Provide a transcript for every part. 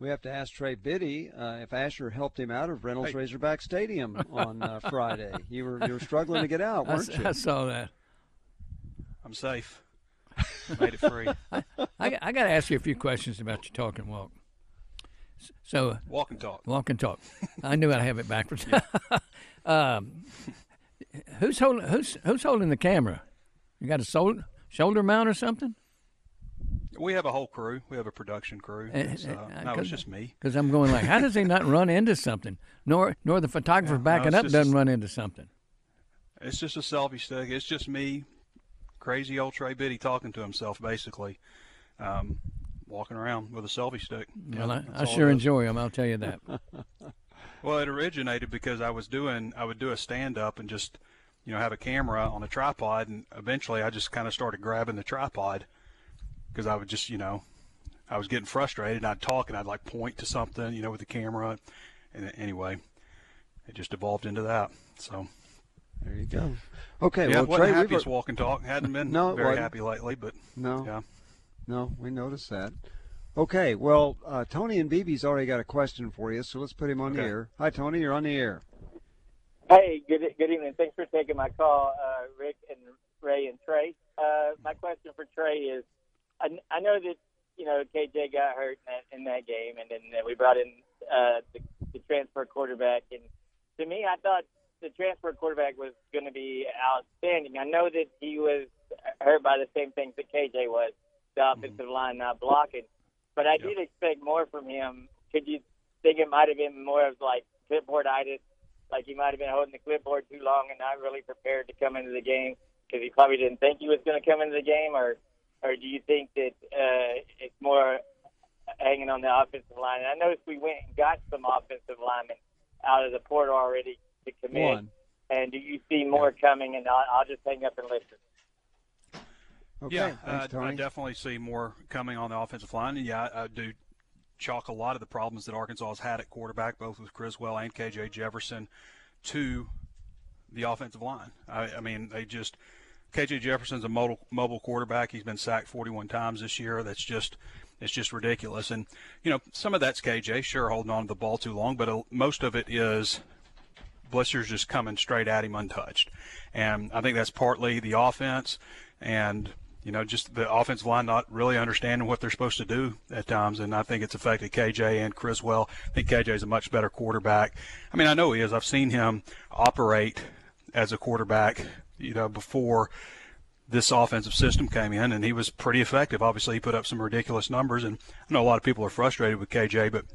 We have to ask Trey Biddy uh, if Asher helped him out of Reynolds hey. Razorback Stadium on uh, Friday. You were you were struggling to get out, weren't I, you? I saw that. I'm safe. Made it free. I, I, I got to ask you a few questions about your talk and walk. So walk and talk. Walk and talk. I knew I'd have it backwards. um, who's holding who's who's holding the camera? You got a shoulder shoulder mount or something? We have a whole crew. We have a production crew. Uh, uh, no, it's just me. Because I'm going like, how does he not run into something? Nor nor the photographer yeah, backing no, up doesn't a, run into something. It's just a selfie stick. It's just me, crazy old Trey Biddy talking to himself, basically, um, walking around with a selfie stick. Well, yeah, I, I sure enjoy them. I'll tell you that. well, it originated because I was doing I would do a stand up and just you know have a camera on a tripod, and eventually I just kind of started grabbing the tripod because I would just, you know, I was getting frustrated. And I'd talk and I'd like point to something, you know, with the camera. And anyway, it just evolved into that. So there you go. Okay, yeah, well, wasn't Trey, happiest we walk and talk. Hadn't been no, very happy lately, but no, yeah, no, we noticed that. Okay, well, uh, Tony and BB's already got a question for you, so let's put him on okay. the air. Hi, Tony, you're on the air. Hey, good good evening. Thanks for taking my call, uh, Rick and Ray and Trey. Uh, my question for Trey is I, I know that you know KJ got hurt in that, in that game, and then we brought in uh, the, the transfer quarterback. And to me, I thought the transfer quarterback was going to be outstanding. I know that he was hurt by the same things that KJ was, the mm-hmm. offensive mm-hmm. line not blocking. But I did expect more from him. Could you think it might have been more of like clipboarditis, like he might have been holding the clipboard too long and not really prepared to come into the game because he probably didn't think he was going to come into the game, or or do you think that uh, it's more hanging on the offensive line? And I noticed we went and got some offensive linemen out of the portal already to commit. One. And do you see more coming? And I'll, I'll just hang up and listen. Okay, yeah, Thanks, uh, I definitely see more coming on the offensive line, and yeah, I, I do chalk a lot of the problems that Arkansas has had at quarterback, both with Criswell and KJ Jefferson, to the offensive line. I, I mean, they just KJ Jefferson's a mobile, mobile quarterback. He's been sacked 41 times this year. That's just it's just ridiculous. And you know, some of that's KJ, sure, holding on to the ball too long, but uh, most of it is blitzers just coming straight at him untouched. And I think that's partly the offense and you know, just the offensive line not really understanding what they're supposed to do at times. And I think it's affected KJ and Criswell. I think KJ is a much better quarterback. I mean, I know he is. I've seen him operate as a quarterback you know, before this offensive system came in, and he was pretty effective. Obviously, he put up some ridiculous numbers, and I know a lot of people are frustrated with KJ, but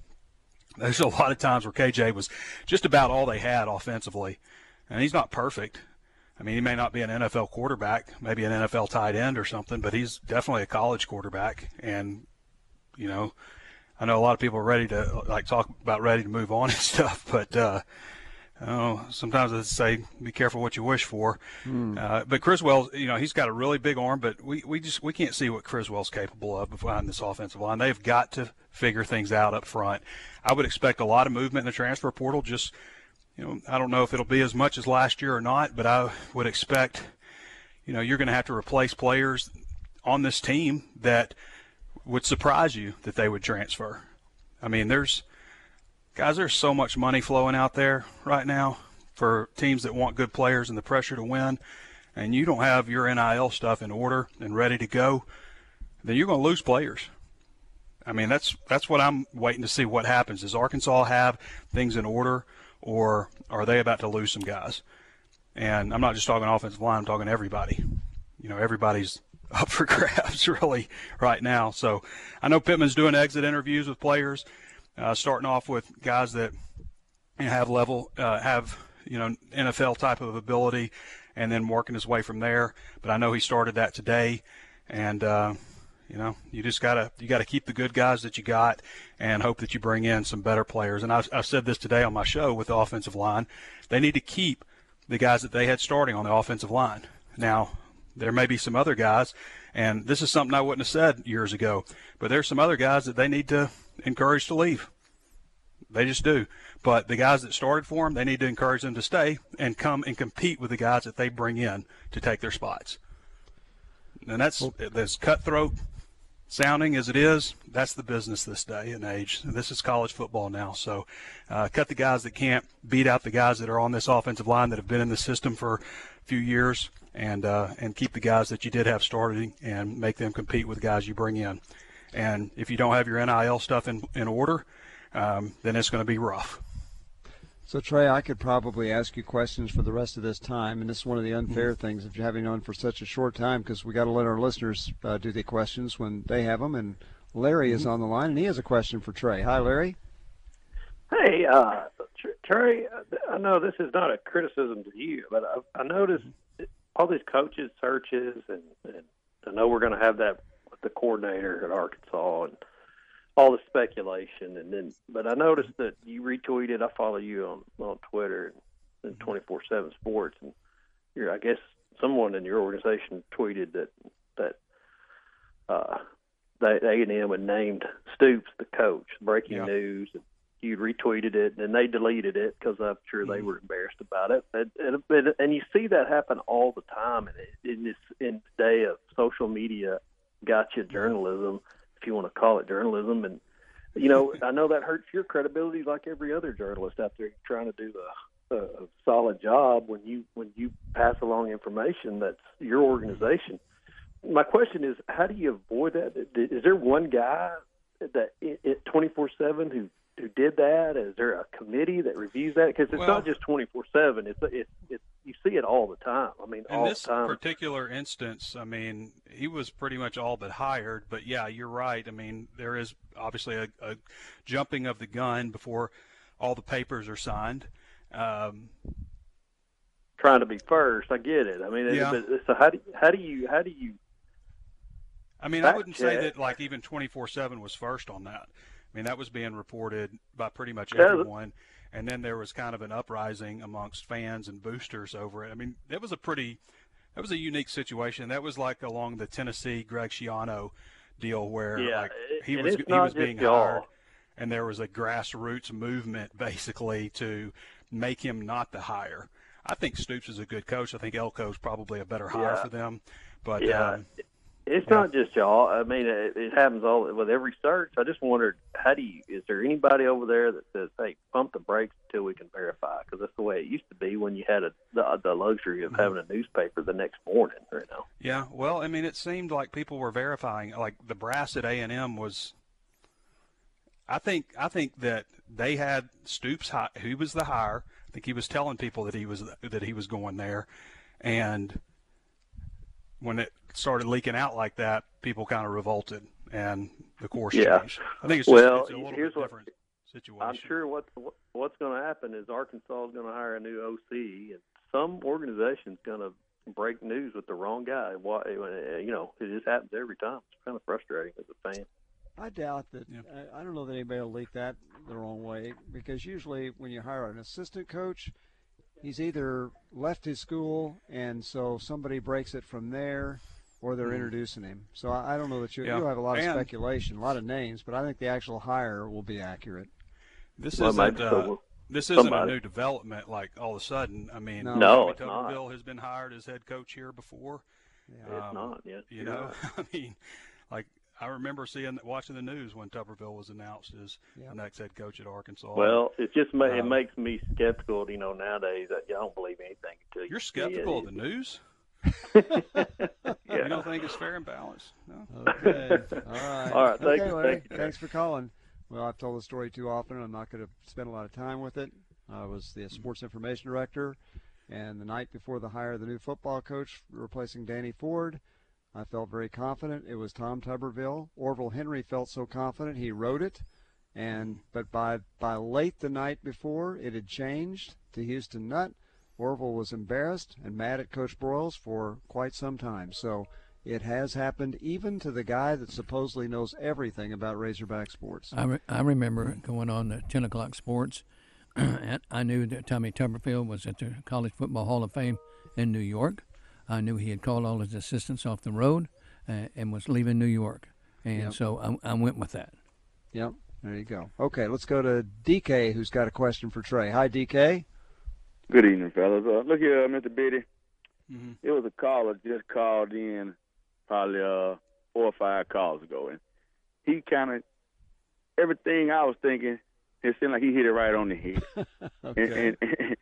there's a lot of times where KJ was just about all they had offensively, and he's not perfect. I mean, he may not be an NFL quarterback, maybe an NFL tight end or something, but he's definitely a college quarterback, and you know, I know a lot of people are ready to like talk about ready to move on and stuff, but uh, Oh, sometimes I say be careful what you wish for. Mm. Uh, but Criswell, you know, he's got a really big arm, but we, we just we can't see what Criswell's capable of behind this offensive line. They've got to figure things out up front. I would expect a lot of movement in the transfer portal. Just you know, I don't know if it'll be as much as last year or not, but I would expect, you know, you're going to have to replace players on this team that would surprise you that they would transfer. I mean, there's guys, there's so much money flowing out there right now for teams that want good players and the pressure to win, and you don't have your NIL stuff in order and ready to go, then you're going to lose players. I mean, that's that's what I'm waiting to see what happens. Does Arkansas have things in order, or are they about to lose some guys? And I'm not just talking offensive line; I'm talking everybody. You know, everybody's up for grabs really right now. So I know Pittman's doing exit interviews with players uh, starting off with guys that have level, uh, have you know NFL type of ability, and then working his way from there. But I know he started that today, and uh, You know, you just gotta you gotta keep the good guys that you got, and hope that you bring in some better players. And I've, I've said this today on my show with the offensive line. They need to keep the guys that they had starting on the offensive line. Now, there may be some other guys, and this is something I wouldn't have said years ago, but there's some other guys that they need to encourage to leave. They just do. But the guys that started for them, they need to encourage them to stay and come and compete with the guys that they bring in to take their spots. And that's that's cutthroat sounding as it is. That's the business this day and age. This is college football now. So, uh, cut the guys that can't beat out the guys that are on this offensive line that have been in the system for a few years, and uh, and keep the guys that you did have starting and make them compete with the guys you bring in. And if you don't have your NIL stuff in in order, um, then it's going to be rough. So Trey, I could probably ask you questions for the rest of this time, and this is one of the unfair things of having on for such a short time because we got to let our listeners uh, do the questions when they have them. And Larry is on the line, and he has a question for Trey. Hi, Larry. Hey, uh, Trey, I know this is not a criticism to you, but I, I noticed all these coaches searches, and, and I know we're going to have that with the coordinator at Arkansas, and all the speculation, and then but I noticed that you retweeted. I follow you on on Twitter and twenty four seven Sports, and you're I guess someone in your organization tweeted that that uh, A and M had named Stoops the coach. Breaking yeah. news. You retweeted it, and they deleted it because I'm sure they mm-hmm. were embarrassed about it. And, and, and you see that happen all the time in, in this in the day of social media, gotcha journalism. If you want to call it journalism. And you know, I know that hurts your credibility, like every other journalist out there trying to do a, a solid job when you when you pass along information that's your organization. My question is, how do you avoid that? Is there one guy that twenty four seven who who did that? Is there a committee that reviews that? Because it's well, not just twenty four seven. It's it's it's you see it all the time. I mean, in all this the time. particular instance, I mean, he was pretty much all but hired. But yeah, you're right. I mean, there is obviously a, a jumping of the gun before all the papers are signed. Um, Trying to be first, I get it. I mean, yeah. so how do how do you how do you? I mean, I wouldn't check? say that like even twenty four seven was first on that. I mean, that was being reported by pretty much everyone. And then there was kind of an uprising amongst fans and boosters over it. I mean, that was a pretty, that was a unique situation. That was like along the Tennessee Greg Schiano deal where yeah, like he was he was being hired, and there was a grassroots movement basically to make him not the hire. I think Stoops is a good coach. I think Elko's probably a better hire yeah. for them. But yeah. Um, it's yeah. not just y'all. I mean, it, it happens all with every search. I just wondered, how do you? Is there anybody over there that says, "Hey, pump the brakes until we can verify"? Because that's the way it used to be when you had a, the, the luxury of mm-hmm. having a newspaper the next morning. You know. Yeah. Well, I mean, it seemed like people were verifying. Like the brass at A and M was. I think I think that they had Stoops. Who was the hire. I think he was telling people that he was that he was going there, and when it started leaking out like that, people kind of revolted, and the course yeah. changed. I think it's just well, it's a little here's bit different situation. I'm sure what what's going to happen is Arkansas is going to hire a new OC, and some organization's going to break news with the wrong guy. Why, you know, it just happens every time. It's kind of frustrating as a fan. I doubt that. Yeah. I, I don't know that anybody will leak that the wrong way because usually when you hire an assistant coach, he's either left his school and so somebody breaks it from there or they're mm. introducing him. So I, I don't know that you, yeah. you'll have a lot of and speculation, a lot of names, but I think the actual hire will be accurate. This well, isn't uh, this isn't somebody. a new development. Like all of a sudden, I mean, no, no it's Tuberville not. has been hired as head coach here before. Yeah. It's um, not yet. You know, I mean, like I remember seeing watching the news when Tuberville was announced as yeah. the next head coach at Arkansas. Well, it just ma- um, it makes me skeptical. You know, nowadays I don't believe anything until you're skeptical of the news. yeah. You don't think it's fair and balanced? No. Okay. All right. All right. Thanks, okay, Larry. Thank Thanks for calling. Well, I've told the story too often. I'm not going to spend a lot of time with it. I was the sports information director, and the night before the hire of the new football coach replacing Danny Ford, I felt very confident. It was Tom Tuberville. Orville Henry felt so confident he wrote it, and mm-hmm. but by by late the night before, it had changed to Houston Nutt. Orville was embarrassed and mad at Coach Broyles for quite some time. So It has happened even to the guy that supposedly knows everything about Razorback sports. I, re- I remember going on the 10 o'clock sports. and I knew that Tommy Tuberville was at the College Football Hall of Fame in New York. I knew he had called all his assistants off the road uh, and was leaving New York. And Yep. so I, I went with that. Yep, there you go. Okay, let's go to DK, who's got a question for Trey. Hi, DK. Good evening, fellas. Uh, look here, Mr. Biddy. Mhm. It was a caller just called in probably uh, four or five calls ago, and he kind of everything I was thinking. It seemed like he hit it right on the head. Okay. and, and, and and Rick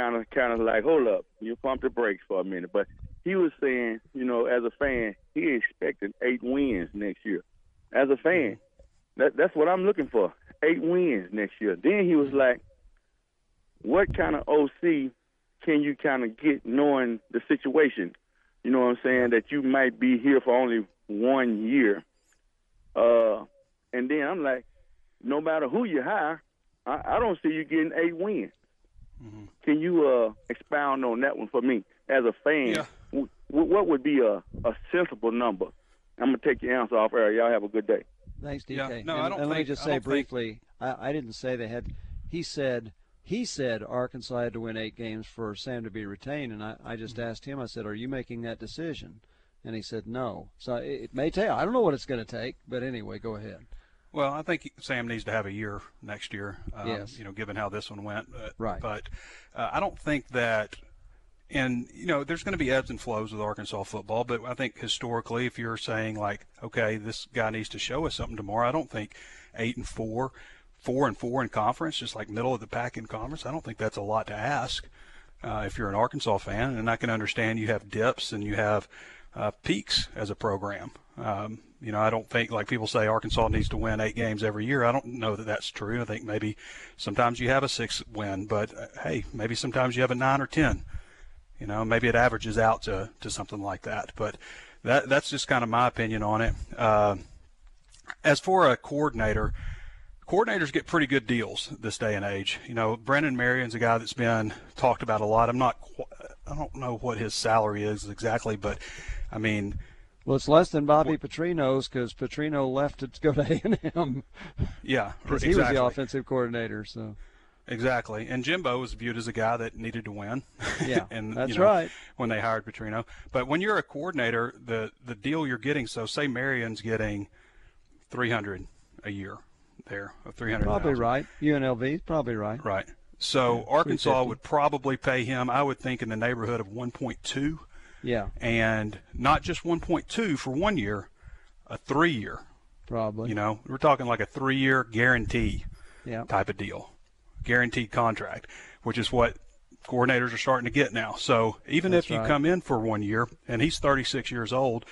kind of kind of like, hold up, you pump the brakes for a minute. But he was saying, you know, as a fan, he expected eight wins next year. As a fan, that that's what I'm looking for, eight wins next year. Then he was like, what kind of OC can you kind of get knowing the situation? You know what I'm saying? That you might be here for only one year. Uh, and then I'm like, no matter who you hire, I, I don't see you getting eight wins. Can you uh, expound on that one for me as a fan? Yeah. W- what would be a, a sensible number? I'm gonna take your answer off air. Y'all have a good day. Thanks, DK. Yeah, no, and, I don't and let me just say don't think- briefly, I, I didn't say they had. He said he said Arkansas had to win eight games for Sam to be retained, and I, I just Mm-hmm. asked him. I said, "Are you making that decision?" And he said, "No." So it, it may take. I don't know what it's going to take, but anyway, go ahead. Well, I think Sam needs to have a year next year. Um, Yes. You know, given how this one went. But, Right. But uh, I don't think that. And you know, there's going to be ebbs and flows with Arkansas football, but I think historically, if you're saying like, okay, this guy needs to show us something tomorrow, I don't think eight and four, four and four in conference, just like middle of the pack in conference. I don't think that's a lot to ask uh, if you're an Arkansas fan, and I can understand you have dips and you have uh, peaks as a program. Um, you know, I don't think like people say Arkansas needs to win eight games every year. I don't know that that's true. I think maybe sometimes you have a six win, but uh, hey, maybe sometimes you have a nine or ten. You know, maybe it averages out to, to something like that. But that that's just kind of my opinion on it. Uh, as for a coordinator, coordinators get pretty good deals this day and age. You know, Brennan Marion's a guy that's been talked about a lot. I'm not, I don't know what his salary is exactly, but I mean, Well, it's less than Bobby Petrino's because Petrino left to go to A and M yeah, because exactly. he was the offensive coordinator. So Exactly. And Jimbo was viewed as a guy that needed to win. Yeah, and that's you know, right. When they hired Petrino, but when you're a coordinator, the the deal you're getting. So say Marion's getting three hundred a year there, of three hundred. probably right. UNLV probably right. Right. So Arkansas would probably pay him, I would think, in the neighborhood of 1.2, Yeah, and not just 1.2 for one year, a three year. probably. You know, we're talking like a three year guarantee yeah. type of deal, guaranteed contract, which is what coordinators are starting to get now. So even That's if you right. come in for one year, and he's 36 years old,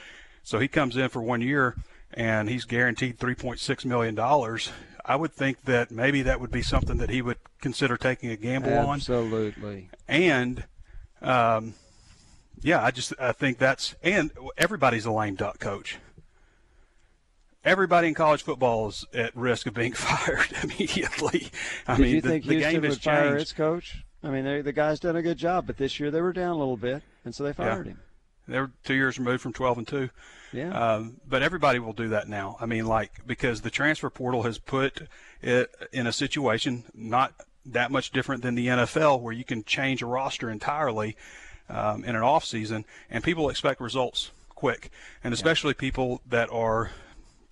so he comes in for one year and he's guaranteed 3.6 million dollars. I would think that maybe that would be something that he would consider taking a gamble on Absolutely. and um, yeah, I just I think that's and everybody's a lame duck coach. Everybody in college football is at risk of being fired immediately. I Did mean, you the, think the Houston game would has fire changed. its coach? I mean, they, the guy's done a good job, but this year they were down a little bit, and so they fired him. They're two years removed from 12 and two. Yeah. Um, but everybody will do that now. I mean, like because the transfer portal has put it in a situation not that much different than the NFL, where you can change a roster entirely um, in an off season, and people expect results quick, and especially people that are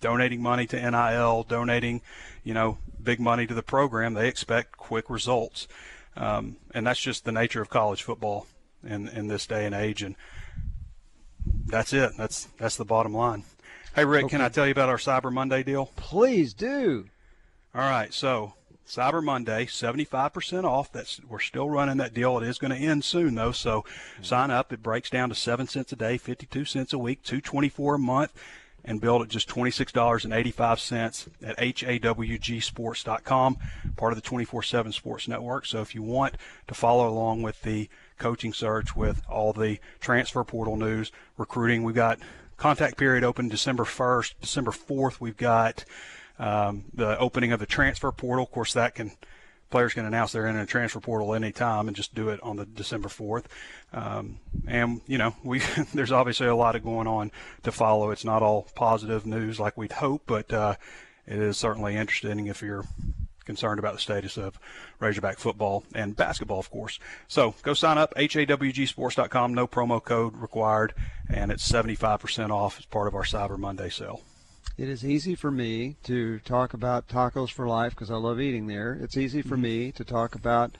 donating money to NIL, donating, you know, big money to the program. They expect quick results, um, and that's just the nature of college football in in this day and age, and that's it. That's that's the bottom line. Hey Rick, can I tell you about our Cyber Monday deal? Please do. All right, so Cyber Monday, 75% off. That's we're still running that deal. It is going to end soon though, so sign up. It breaks down to 7 cents a day, 52 cents a week, 224 a month and build at just $26.85 at hawgsports.com, part of the 24/7 Sports Network. So if you want to follow along with the coaching search with all the transfer portal news, recruiting, we've got contact period open December 1st, December 4th. We've got um, the opening of the transfer portal. Of course, that can players can announce they're in a transfer portal any time and just do it on the December 4th. Um, and you know, we there's obviously a lot of going on to follow. It's not all positive news like we'd hope, but uh, it is certainly interesting if you're concerned about the status of Razorback football and basketball, of course. So go sign up, hawgsports.com, no promo code required, and it's 75% off as part of our Cyber Monday sale. It is easy for me to talk about tacos for life because I love eating there. It's easy for mm-hmm. me to talk about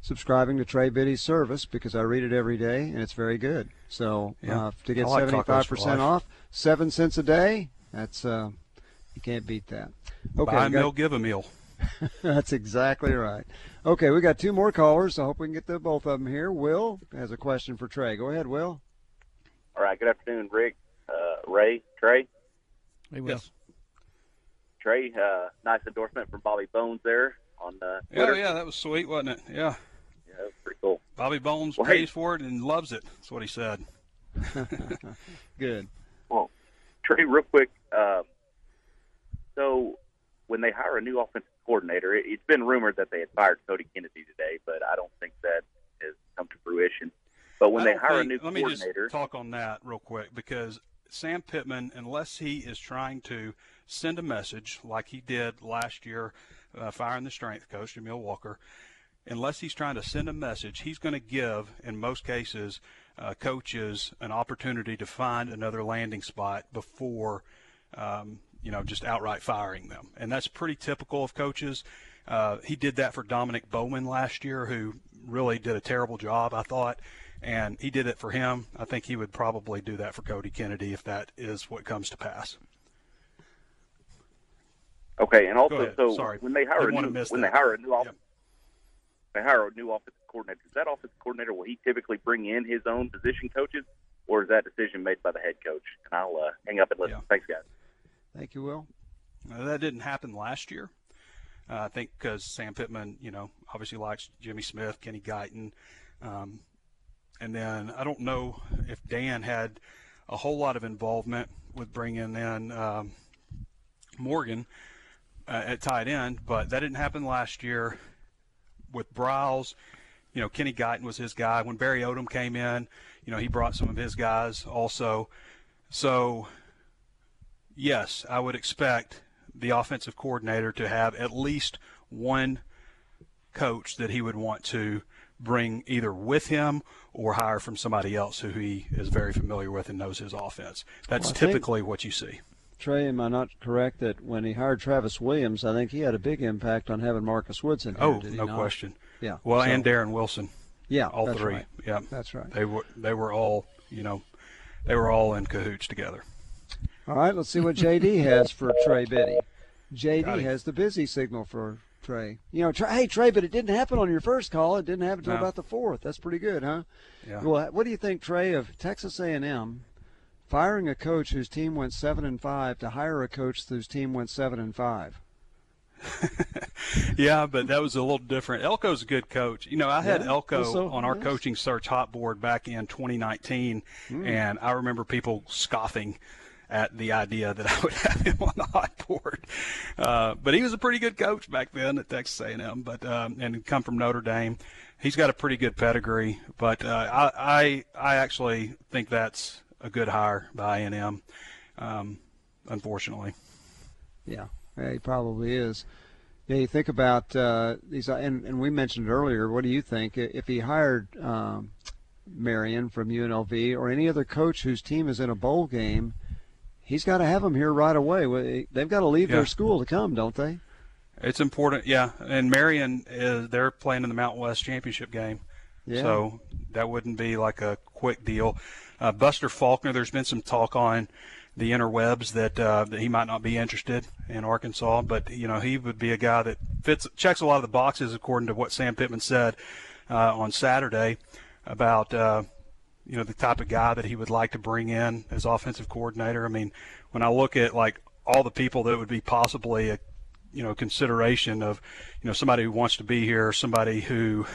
subscribing to Trey Biddy's service because I read it every day and it's very good. So yeah. uh, to get seventy five percent off, seven cents a day, that's uh, you can't beat that. Okay, buy a got, meal, give a meal. that's exactly right. Okay, we got two more callers. I hope we can get the both of them here. Will has a question for Trey. Go ahead, Will. All right. Good afternoon, Rick, uh, Ray, Trey. He will. Yes. Trey, uh, nice endorsement from Bobby Bones there on uh, Twitter. Yeah, yeah, that was sweet, wasn't it? Yeah. Yeah, that was pretty cool. Bobby Bones well, pays hey. for it and loves it. That's what he said. Good. Well, Trey, real quick. Uh, so, when they hire a new offensive coordinator, it, has been rumored that they had fired Cody Kennedy today, but I don't think that has come to fruition. But when they hire think, a new let coordinator, me just talk on that real quick because Sam Pittman, unless he is trying to send a message like he did last year, uh, firing the strength coach, Jamil Walker, unless he's trying to send a message, he's going to give, in most cases, uh, coaches an opportunity to find another landing spot before, um, you know, just outright firing them. And that's pretty typical of coaches. Uh, he did that for Dominic Bowman last year, who really did a terrible job, I thought and he did it for him. I think he would probably do that for Cody Kennedy if that is what comes to pass. Okay, and also, so Sorry. when they hire a new, when that. they hire a new office, they hire a new offensive coordinator. Is that offensive coordinator will he typically bring in his own position coaches, or is that decision made by the head coach? And I'll uh, hang up and listen. Yeah. Thanks, guys. Thank you, Will. Uh, that didn't happen last year. Uh, I think because Sam Pittman, you know, obviously likes Jimmy Smith, Kenny Guiton. Um, and then I don't know if Dan had a whole lot of involvement with bringing in um, Morgan uh, at tight end, but that didn't happen last year with Briles. You know, Kenny Guiton was his guy. When Barry Odom came in, you know, he brought some of his guys also. So, yes, I would expect the offensive coordinator to have at least one coach that he would want to bring either with him or hire from somebody else who he is very familiar with and knows his offense. That's well, typically what you see. Trey, am I not correct that when he hired Travis Williams, I think he had a big impact on having Marcus Woodson? Here, oh, no not? question. Yeah. Well, so, and Darren Wilson. Yeah, all three. Right. Yeah, that's right. They were they were all you know, they were all in cahoots together. All right, let's see what JD has for Trey Biddy. JD has the busy signal for Trey. You know, Trey, hey Trey, but it didn't happen on your first call. It didn't happen until no. about the fourth. That's pretty good, huh? Yeah. Well, what do you think, Trey, of Texas A&M firing a coach whose team went seven and five to hire a coach whose team went seven and five? yeah, but that was a little different. Elko's a good coach. You know, I had yeah, Elko so, on our coaching search hot board back in 2019, mm. and I remember people scoffing at the idea that I would have him on the hot board. Uh, but he was a pretty good coach back then at Texas A&M, but um, and come from Notre Dame. He's got a pretty good pedigree, but uh, I, I I actually think that's a good hire by A&M. Um, unfortunately. Yeah, he probably is. Yeah, you think about uh, these, and, and we mentioned earlier. What do you think if he hired um, Marion from UNLV or any other coach whose team is in a bowl game? He's got to have them here right away. They've got to leave yeah. their school to come, don't they? It's important, yeah. And Marion is they're playing in the Mountain West championship game, yeah. so that wouldn't be like a quick deal. Uh, Buster Faulkner, there's been some talk on the interwebs that uh, that he might not be interested in Arkansas, but you know he would be a guy that fits checks a lot of the boxes according to what Sam Pittman said uh, on Saturday about uh, you know, the type of guy that he would like to bring in as offensive coordinator. I mean, when I look at like all the people that would be possibly a, you know, consideration of, you know, somebody who wants to be here, somebody who,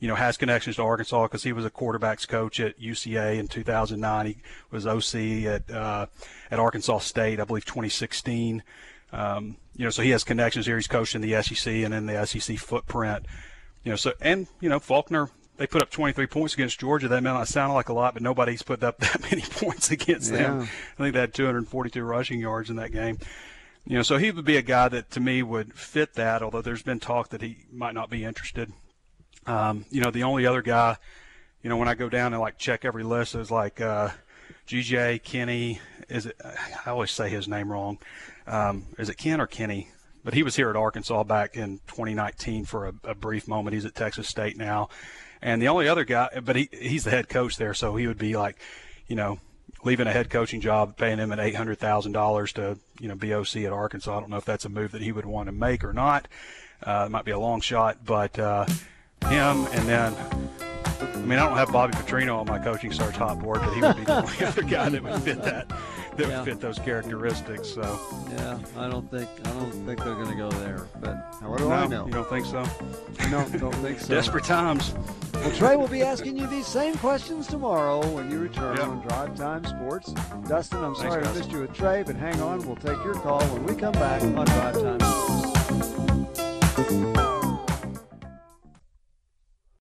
you know, has connections to Arkansas because he was a quarterbacks coach at UCA in 2009. He was OC at uh, at Arkansas State, I believe, 2016. Um, you know, so he has connections here. He's coached in the SEC and in the SEC footprint. You know, so and you know Faulkner they put up 23 points against Georgia. That may not sound like a lot, but nobody's put up that many points against yeah. them. I think they had 242 rushing yards in that game. You know, so he would be a guy that to me would fit that. Although there's been talk that he might not be interested. Um, you know, the only other guy, you know, when I go down and like check every list is like uh, GJ Kenny. Is it? I always say his name wrong. Um, is it Ken or Kenny? But he was here at Arkansas back in 2019 for a, a brief moment. He's at Texas State now. And the only other guy, but he he's the head coach there, so he would be like, you know, leaving a head coaching job, paying him an eight hundred thousand dollars to you know be OC at Arkansas. I don't know if that's a move that he would want to make or not. Uh, it might be a long shot, but uh, him and then. I mean, I don't have Bobby Petrino on my coaching search hot board, but he would be the only other guy that would fit that that yeah. would fit those characteristics. So yeah, I don't think I don't think they're going to go there. But what do no, I know? You don't think so? No, don't think so. Desperate times. Well, Trey will be asking you these same questions tomorrow when you return yep. on Drive Time Sports. Dustin, I'm sorry Thanks, I missed you with Trey, but hang on, we'll take your call when we come back on Drive Time Sports.